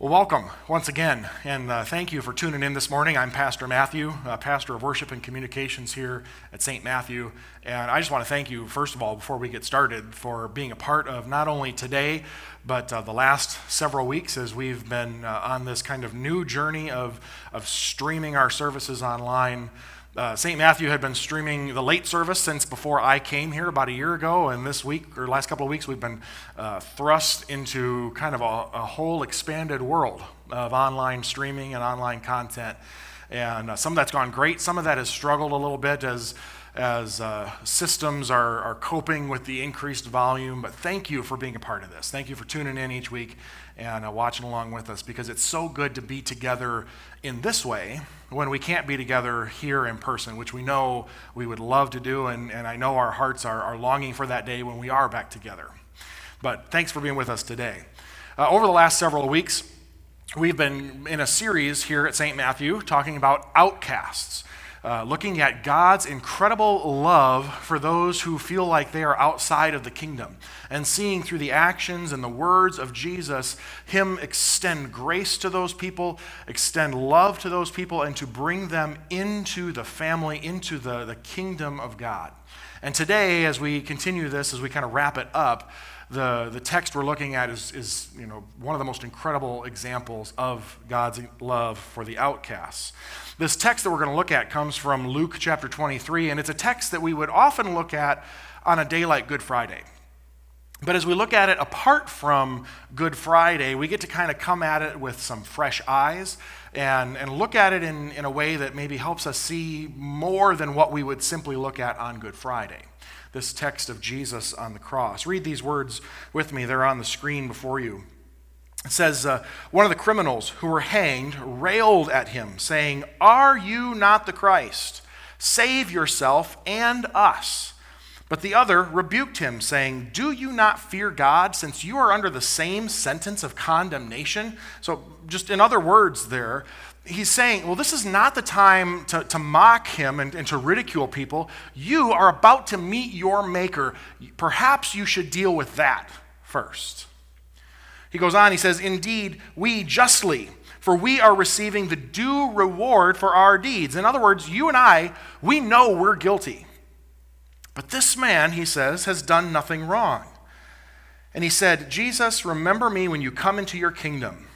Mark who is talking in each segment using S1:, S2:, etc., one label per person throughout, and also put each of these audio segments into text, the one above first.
S1: Well, welcome once again, and uh, thank you for tuning in this morning. I'm Pastor Matthew, uh, Pastor of Worship and Communications here at St. Matthew. And I just want to thank you, first of all, before we get started, for being a part of not only today, but uh, the last several weeks as we've been uh, on this kind of new journey of, of streaming our services online. Uh, St. Matthew had been streaming the late service since before I came here about a year ago, and this week or last couple of weeks, we've been uh, thrust into kind of a, a, whole expanded world of online streaming and online content. And uh, some of that's gone great, some of that has struggled a little bit as as uh, systems are, are coping with the increased volume. But thank you for being a part of this. Thank you for tuning in each week and uh, watching along with us because it's so good to be together in this way when we can't be together here in person, which we know we would love to do. And, and I know our hearts are, are longing for that day when we are back together. But thanks for being with us today. Uh, over the last several weeks, we've been in a series here at St. Matthew talking about outcasts uh, looking at God's incredible love for those who feel like they are outside of the kingdom, and seeing through the actions and the words of Jesus, Him extend grace to those people, extend love to those people, and to bring them into the family, into the, the kingdom of God. And today, as we continue this, as we kind of wrap it up, the, the text we're looking at is, is you know, one of the most incredible examples of God's love for the outcasts. This text that we're going to look at comes from Luke chapter 23, and it's a text that we would often look at on a day like Good Friday. But as we look at it apart from Good Friday, we get to kind of come at it with some fresh eyes and, and look at it in, in a way that maybe helps us see more than what we would simply look at on Good Friday. This text of Jesus on the cross. Read these words with me, they're on the screen before you. It says, uh, One of the criminals who were hanged railed at him, saying, Are you not the Christ? Save yourself and us. But the other rebuked him, saying, Do you not fear God, since you are under the same sentence of condemnation? So, just in other words, there, he's saying, Well, this is not the time to, to mock him and, and to ridicule people. You are about to meet your Maker. Perhaps you should deal with that first. He goes on, he says, Indeed, we justly, for we are receiving the due reward for our deeds. In other words, you and I, we know we're guilty. But this man, he says, has done nothing wrong. And he said, Jesus, remember me when you come into your kingdom.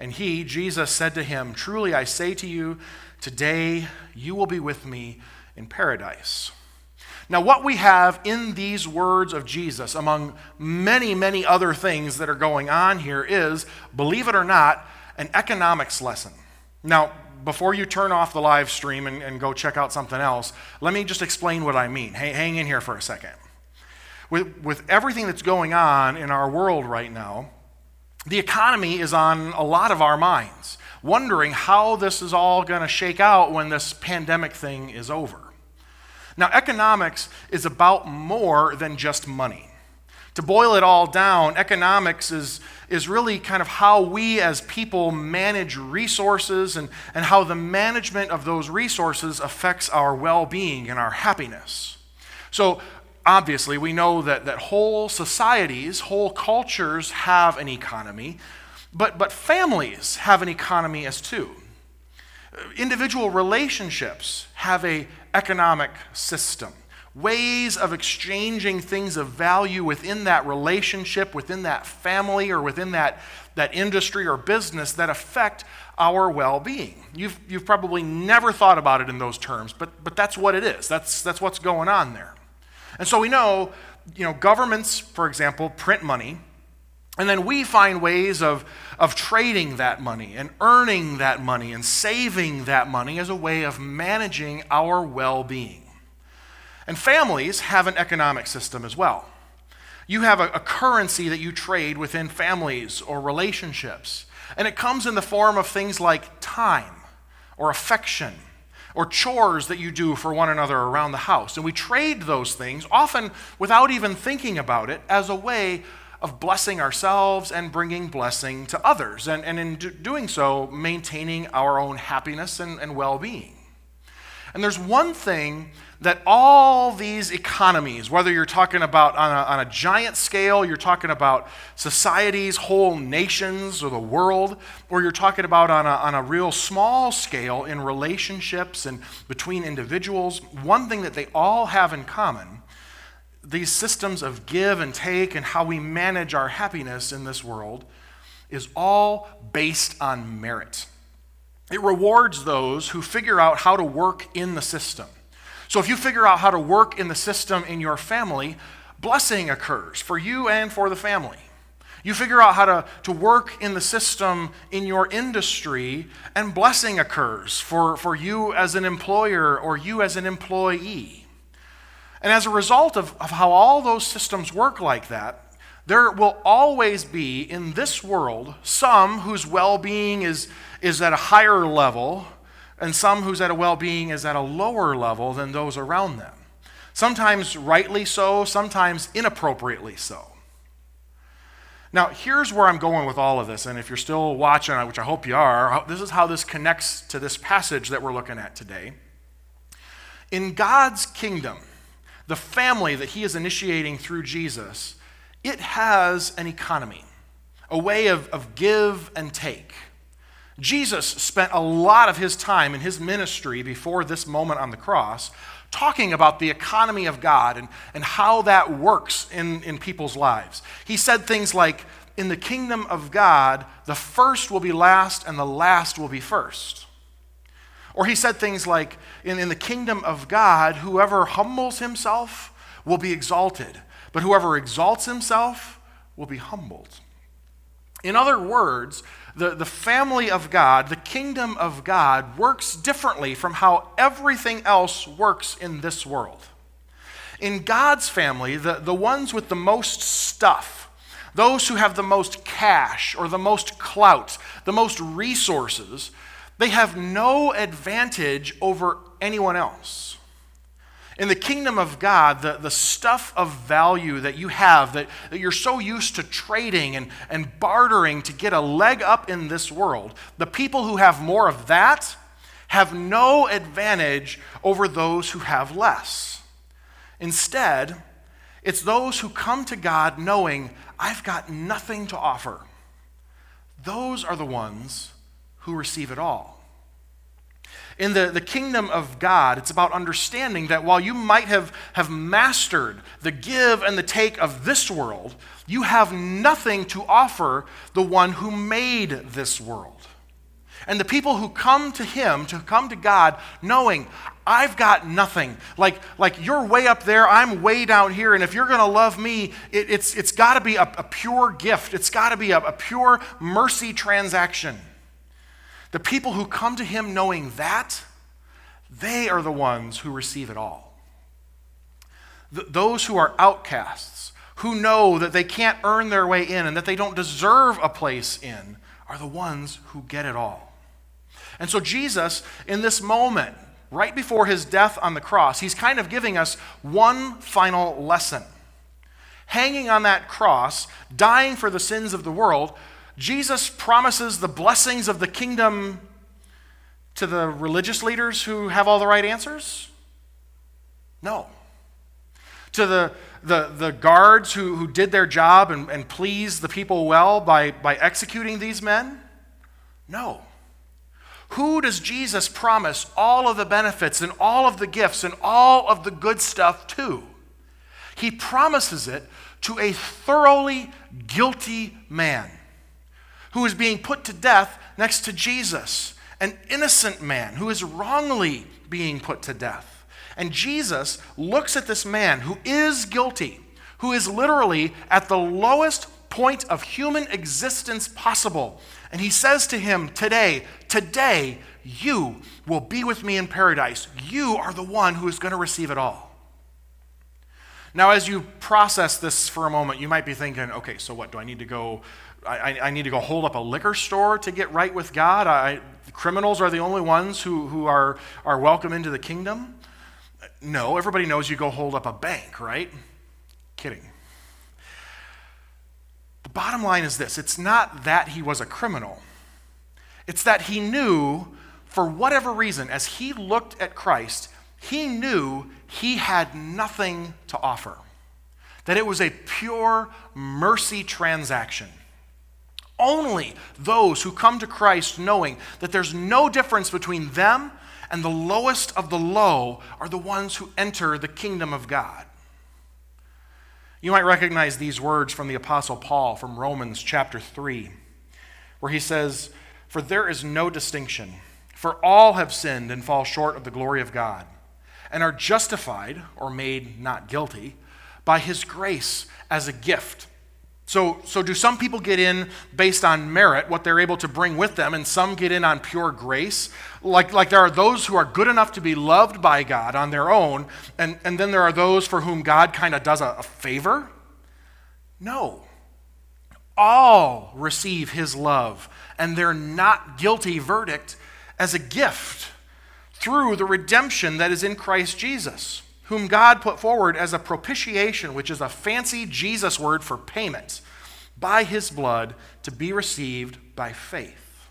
S1: And he, Jesus, said to him, Truly I say to you, today you will be with me in paradise. Now, what we have in these words of Jesus, among many, many other things that are going on here, is, believe it or not, an economics lesson. Now, before you turn off the live stream and, and go check out something else, let me just explain what I mean. Hey, hang in here for a second. With, with everything that's going on in our world right now, the economy is on a lot of our minds, wondering how this is all going to shake out when this pandemic thing is over. Now, economics is about more than just money. To boil it all down, economics is, is really kind of how we as people manage resources and, and how the management of those resources affects our well being and our happiness. So, obviously, we know that, that whole societies, whole cultures have an economy, but, but families have an economy as too. Individual relationships have a economic system, ways of exchanging things of value within that relationship, within that family, or within that, that industry or business that affect our well being. You've, you've probably never thought about it in those terms, but, but that's what it is. That's, that's what's going on there. And so we know, you know, governments, for example, print money and then we find ways of, of trading that money and earning that money and saving that money as a way of managing our well being. And families have an economic system as well. You have a, a, currency that you trade within families or relationships, and it comes in the form of things like time or affection or chores that you do for one another around the house. And we trade those things, often without even thinking about it, as a way of blessing ourselves and bringing blessing to others, and, and in do, doing so, maintaining our own happiness and, and well being. And there's one thing that all these economies, whether you're talking about on a, on a, giant scale, you're talking about societies, whole nations, or the world, or you're talking about on a, on a real small scale in relationships and between individuals, one thing that they all have in common, these systems of give and take and how we manage our happiness in this world, is all based on merit. It rewards those who figure out how to work in the system. So if you figure out how to work in the system in your family, blessing occurs for you and for the family. You figure out how to, to work in the system in your industry, and blessing occurs for, for you as an employer or you as an employee. And as a result of, of how all those systems work like that, there will always be in this world some whose well being is, is at a higher level, and some whose at a well being is at a lower level than those around them. Sometimes rightly so, sometimes inappropriately so. Now, here's where I'm going with all of this, and if you're still watching, which I hope you are, this is how this connects to this passage that we're looking at today. In God's kingdom, the family that He is initiating through Jesus it has an economy, a way of, of give and take. Jesus spent a lot of his time in his ministry before this moment on the cross talking about the economy of God and, and how that works in, in people's lives. He said things like, In the kingdom of God, the first will be last and the last will be first. Or he said things like, In, in the kingdom of God, whoever humbles himself will be exalted, but whoever exalts himself will be humbled. In other words, the, the family of God, the kingdom of God, works differently from how everything else works in this world. In God's family, the, the ones with the most stuff, those who have the most cash or the most clout, the most resources, they have no advantage over anyone else. In the kingdom of God, the, the stuff of value that you have, that, that you're so used to trading and, and bartering to get a leg up in this world, the people who have more of that have no advantage over those who have less. Instead, it's those who come to God knowing, I've got nothing to offer. Those are the ones who receive it all. In the, the kingdom of God, it's about understanding that while you might have, have mastered the give and the take of this world, you have nothing to offer the one who made this world. And the people who come to him, to come to God, knowing, I've got nothing. Like, like you're way up there, I'm way down here, and if you're going to love me, it, it's, it's got to be a, a, pure gift. It's got to be a, a pure mercy transaction. The people who come to him knowing that, they are the ones who receive it all. Th- those who are outcasts, who know that they can't earn their way in and that they don't deserve a place in, are the ones who get it all. And so, Jesus, in this moment, right before his death on the cross, he's kind of giving us one final lesson. Hanging on that cross, dying for the sins of the world, Jesus promises the blessings of the kingdom to the religious leaders who have all the right answers? No. To the, the, the guards who, who did their job and, and pleased the people well by, by executing these men? No. Who does Jesus promise all of the benefits and all of the gifts and all of the good stuff to? He promises it to a thoroughly guilty man who is being put to death next to Jesus, an innocent man who is wrongly being put to death. And Jesus looks at this man who is guilty, who is literally at the lowest point of human existence possible. And he says to him, Today, today, you will be with me in paradise. You are the one who is going to receive it all. Now, as you process this for a moment, you might be thinking, okay, so what? Do I need to go I, I, need to go hold up a liquor store to get right with God. I, criminals are the only ones who, who are, are welcome into the kingdom. No, everybody knows you go hold up a bank, right? Kidding. The bottom line is this it's not that he was a criminal, it's that he knew, for whatever reason, as he looked at Christ, he knew he had nothing to offer, that it was a pure mercy transaction. Only those who come to Christ knowing that there's no difference between them and the lowest of the low are the ones who enter the kingdom of God. You might recognize these words from the Apostle Paul from Romans chapter 3, where he says, For there is no distinction, for all have sinned and fall short of the glory of God, and are justified, or made not guilty, by his grace as a gift so, so do some people get in based on merit, what they're able to bring with them, and some get in on pure grace? Like, like there are those who are good enough to be loved by God on their own, and, and then there are those for whom God kind of does a, a favor? No. All receive his love and their not guilty verdict as a gift through the redemption that is in Christ Jesus whom God put forward as a propitiation, which is a fancy Jesus word for payment, by his blood to be received by faith.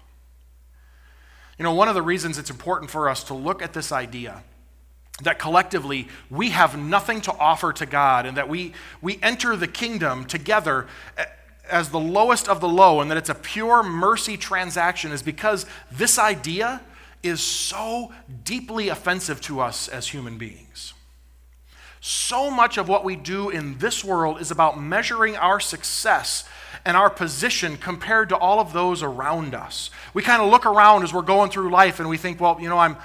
S1: You know, one of the reasons it's important for us to look at this idea that collectively we have nothing to offer to God and that we, we enter the kingdom together as the lowest of the low and that it's a pure mercy transaction is because this idea is so deeply offensive to us as human beings. So much of what we do in this world is about measuring our success and our position compared to all of those around us. We kind of look around as we're going through life and we think, well, you know, I'm,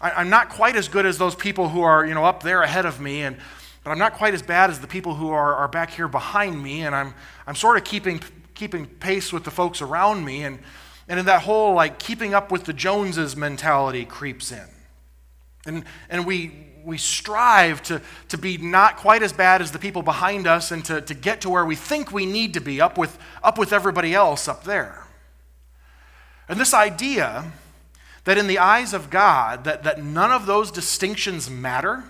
S1: I'm not quite as good as those people who are, you know, up there ahead of me, and, but I'm not quite as bad as the people who are, are back here behind me, and I'm, I'm sort of keeping, keeping pace with the folks around me. And, and in that whole, like, keeping up with the Joneses mentality creeps in. And, and we, we strive to, to be not quite as bad as the people behind us and to, to get to where we think we need to be, up with, up with everybody else up there. And this idea that in the eyes of God, that, that none of those distinctions matter,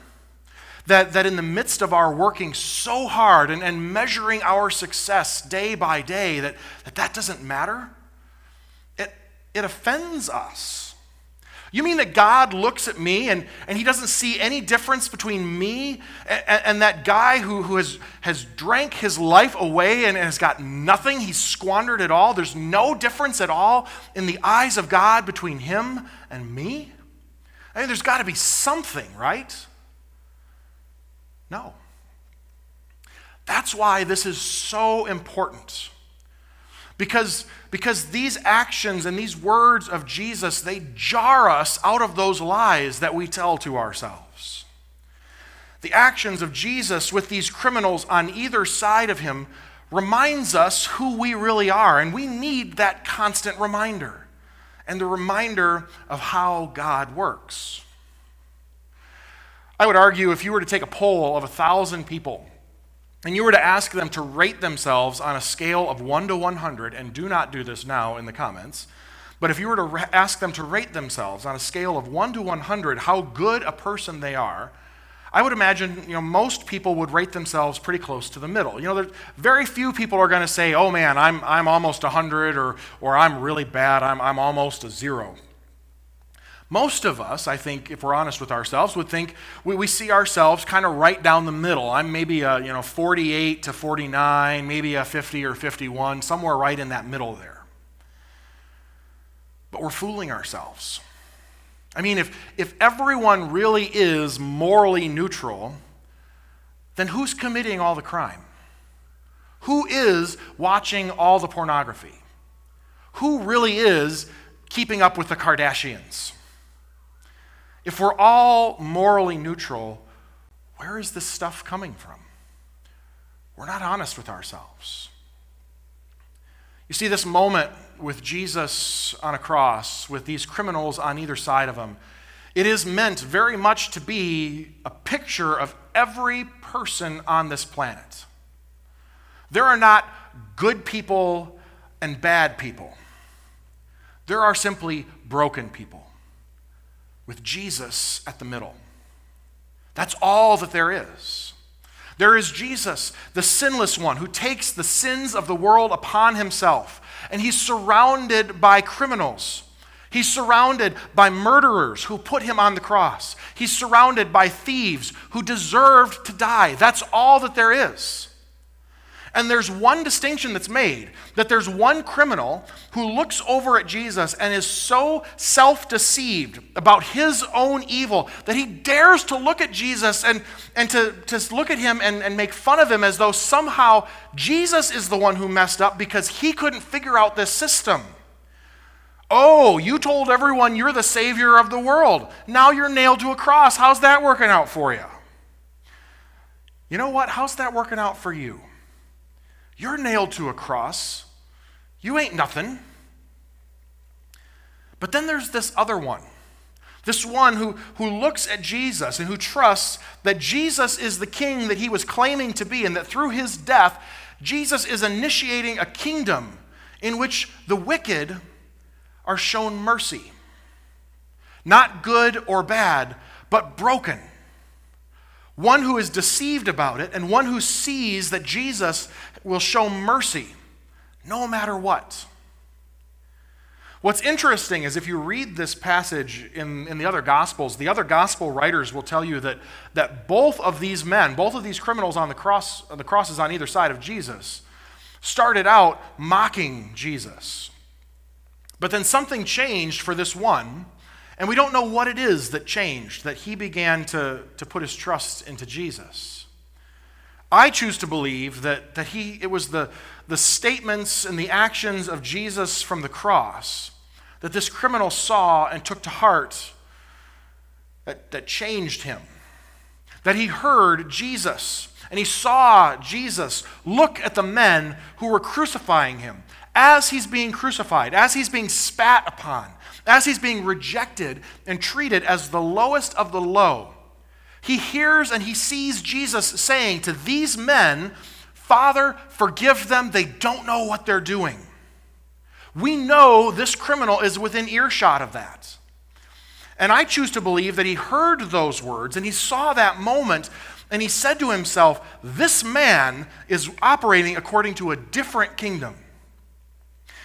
S1: that, that in the midst of our working so hard and, and measuring our success day by day, that that, that doesn't matter, it, it offends us. You mean that God looks at me and, and he doesn't see any difference between me and, and, that guy who, who has, has drank his life away and has got nothing? He's squandered it all. There's no difference at all in the eyes of God between him and me? I mean, there's got to be something, right? No. That's why this is so important. Because, because these actions and these words of Jesus, they jar us out of those lies that we tell to ourselves. The actions of Jesus with these criminals on either side of him reminds us who we really are, and we need that constant reminder and the reminder of how God works. I would argue if you were to take a poll of a thousand people and you were to ask them to rate themselves on a scale of 1 to 100, and do not do this now in the comments, but if you were to ask them to rate themselves on a scale of 1 to 100, how good a person they are, I would imagine you know, most people would rate themselves pretty close to the middle. You know, very few people are going to say, oh man, I'm, I'm almost 100, or, or I'm really bad, I'm, I'm almost a zero. Most of us, I think, if we're honest with ourselves, would think we, we see ourselves kind of right down the middle. I'm maybe a you know 48 to 49, maybe a 50 or 51, somewhere right in that middle there. But we're fooling ourselves. I mean, if, if everyone really is morally neutral, then who's committing all the crime? Who is watching all the pornography? Who really is keeping up with the Kardashians? If we're all morally neutral, where is this stuff coming from? We're not honest with ourselves. You see, this moment with Jesus on a cross, with these criminals on either side of him, it is meant very much to be a picture of every person on this planet. There are not good people and bad people, there are simply broken people with Jesus at the middle. That's all that there is. There is Jesus, the sinless one, who takes the sins of the world upon himself, and he's surrounded by criminals. He's surrounded by murderers who put him on the cross. He's surrounded by thieves who deserved to die. That's all that there is. And there's one distinction that's made that there's one criminal who looks over at Jesus and is so self deceived about his own evil that he dares to look at Jesus and, and to, to look at him and, and make fun of him as though somehow Jesus is the one who messed up because he couldn't figure out this system. Oh, you told everyone you're the Savior of the world. Now you're nailed to a cross. How's that working out for you? You know what? How's that working out for you? You're nailed to a cross. You ain't nothing. But then there's this other one. This one who, who looks at Jesus and who trusts that Jesus is the king that he was claiming to be, and that through his death, Jesus is initiating a kingdom in which the wicked are shown mercy. Not good or bad, but broken one who is deceived about it, and one who sees that Jesus will show mercy no matter what. What's interesting is if you read this passage in, in the other Gospels, the other Gospel writers will tell you that, that both of these men, both of these criminals on the, cross, the crosses on either side of Jesus, started out mocking Jesus. But then something changed for this one and we don't know what it is that changed, that he began to, to put his trust into Jesus. I choose to believe that, that he, it was the, the statements and the actions of Jesus from the cross that this criminal saw and took to heart that, that changed him. That he heard Jesus and he saw Jesus look at the men who were crucifying him as he's being crucified, as he's being spat upon, as he's being rejected and treated as the lowest of the low, he hears and he sees Jesus saying to these men, Father, forgive them. They don't know what they're doing. We know this criminal is within earshot of that. And I choose to believe that he heard those words and he saw that moment and he said to himself, This man is operating according to a different kingdom.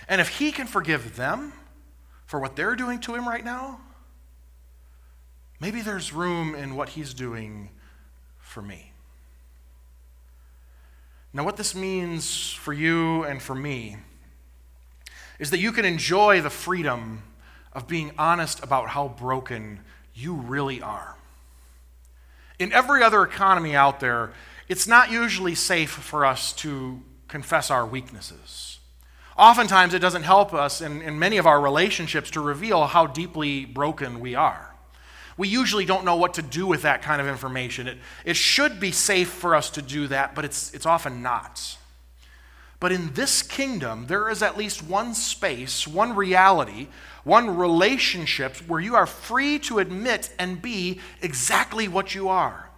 S1: And if he can forgive them, for what they're doing to him right now, maybe there's room in what he's doing for me. Now, what this means for you and for me is that you can enjoy the freedom of being honest about how broken you really are. In every other economy out there, it's not usually safe for us to confess our weaknesses. Oftentimes, it doesn't help us in, in many of our relationships to reveal how deeply broken we are. We usually don't know what to do with that kind of information. It, it should be safe for us to do that, but it's, it's often not. But in this kingdom, there is at least one space, one reality, one relationship where you are free to admit and be exactly what you are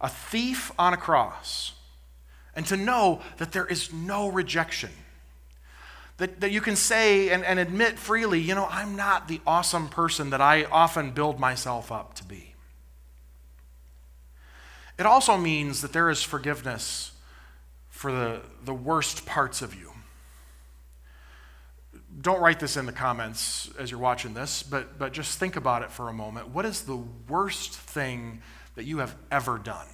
S1: a thief on a cross, and to know that there is no rejection that, that you can say and, and admit freely, you know, I'm not the awesome person that I often build myself up to be. It also means that there is forgiveness for the, the worst parts of you. Don't write this in the comments as you're watching this, but, but just think about it for a moment. What is the worst thing that you have ever done?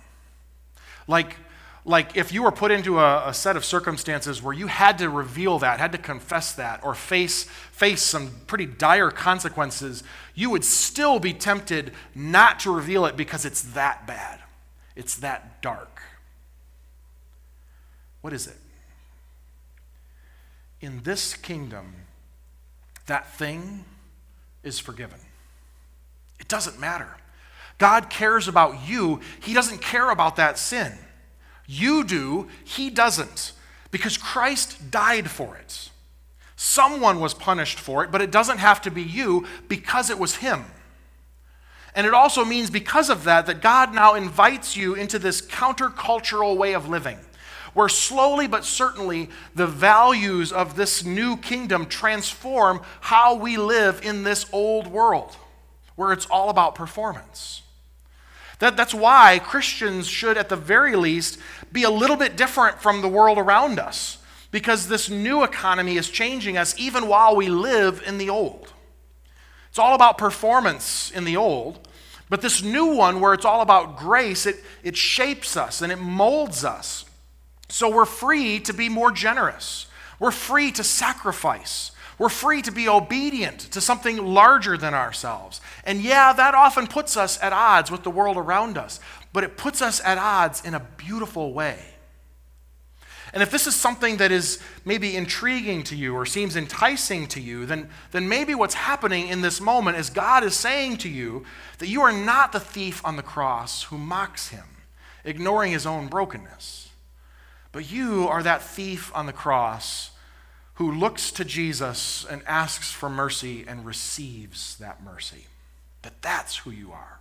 S1: Like, like if you were put into a, a, set of circumstances where you had to reveal that, had to confess that, or face, face some pretty dire consequences, you would still be tempted not to reveal it because it's that bad. It's that dark. What is it? In this kingdom, that thing is forgiven. It doesn't matter. God cares about you, He doesn't care about that sin. You do, he doesn't, because Christ died for it. Someone was punished for it, but it doesn't have to be you because it was him. And it also means, because of that, that God now invites you into this countercultural way of living, where slowly but certainly the values of this new kingdom transform how we live in this old world, where it's all about performance. That, that's why Christians should, at the very least, be a little bit different from the world around us, because this new economy is changing us even while we live in the old. It's all about performance in the old. But this new one, where it's all about grace, it, it shapes us and it molds us. So we're free to be more generous. We're free to sacrifice. We're free to be obedient to something larger than ourselves. And yeah, that often puts us at odds with the world around us, but it puts us at odds in a beautiful way. And if this is something that is maybe intriguing to you or seems enticing to you, then, then maybe what's happening in this moment is God is saying to you that you are not the thief on the cross who mocks him, ignoring his own brokenness. But you are that thief on the cross who looks to Jesus and asks for mercy and receives that mercy. That that's who you are.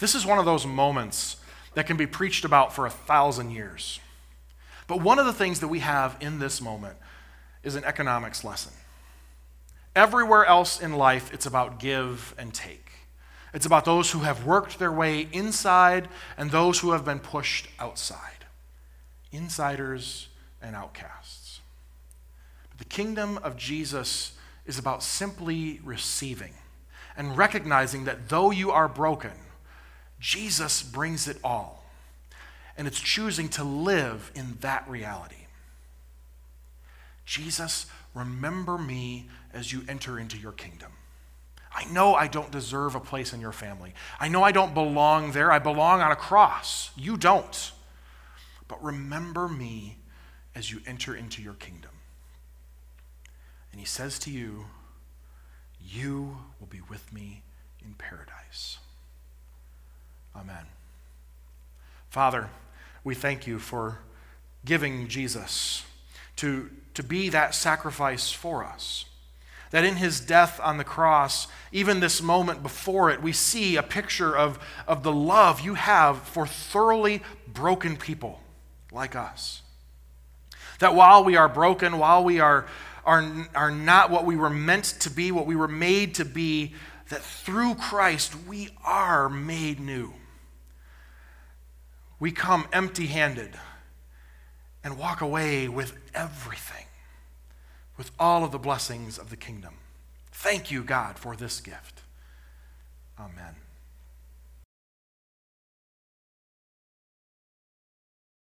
S1: This is one of those moments that can be preached about for a thousand years. But one of the things that we have in this moment is an economics lesson. Everywhere else in life, it's about give and take. It's about those who have worked their way inside and those who have been pushed outside. Insiders and outcasts. The kingdom of Jesus is about simply receiving and recognizing that though you are broken, Jesus brings it all. And it's choosing to live in that reality. Jesus, remember me as you enter into your kingdom. I know I don't deserve a place in your family. I know I don't belong there. I belong on a cross. You don't. But remember me as you enter into your kingdom. And he says to you, You will be with me in paradise. Amen. Father, we thank you for giving Jesus to, to be that sacrifice for us. That in his death on the cross, even this moment before it, we see a picture of, of the love you have for thoroughly broken people like us. That while we are broken, while we are, are, are not what we were meant to be, what we were made to be, that through Christ we are made new. We come empty handed and walk away with everything, with all of the blessings of the kingdom. Thank you, God, for this gift. Amen.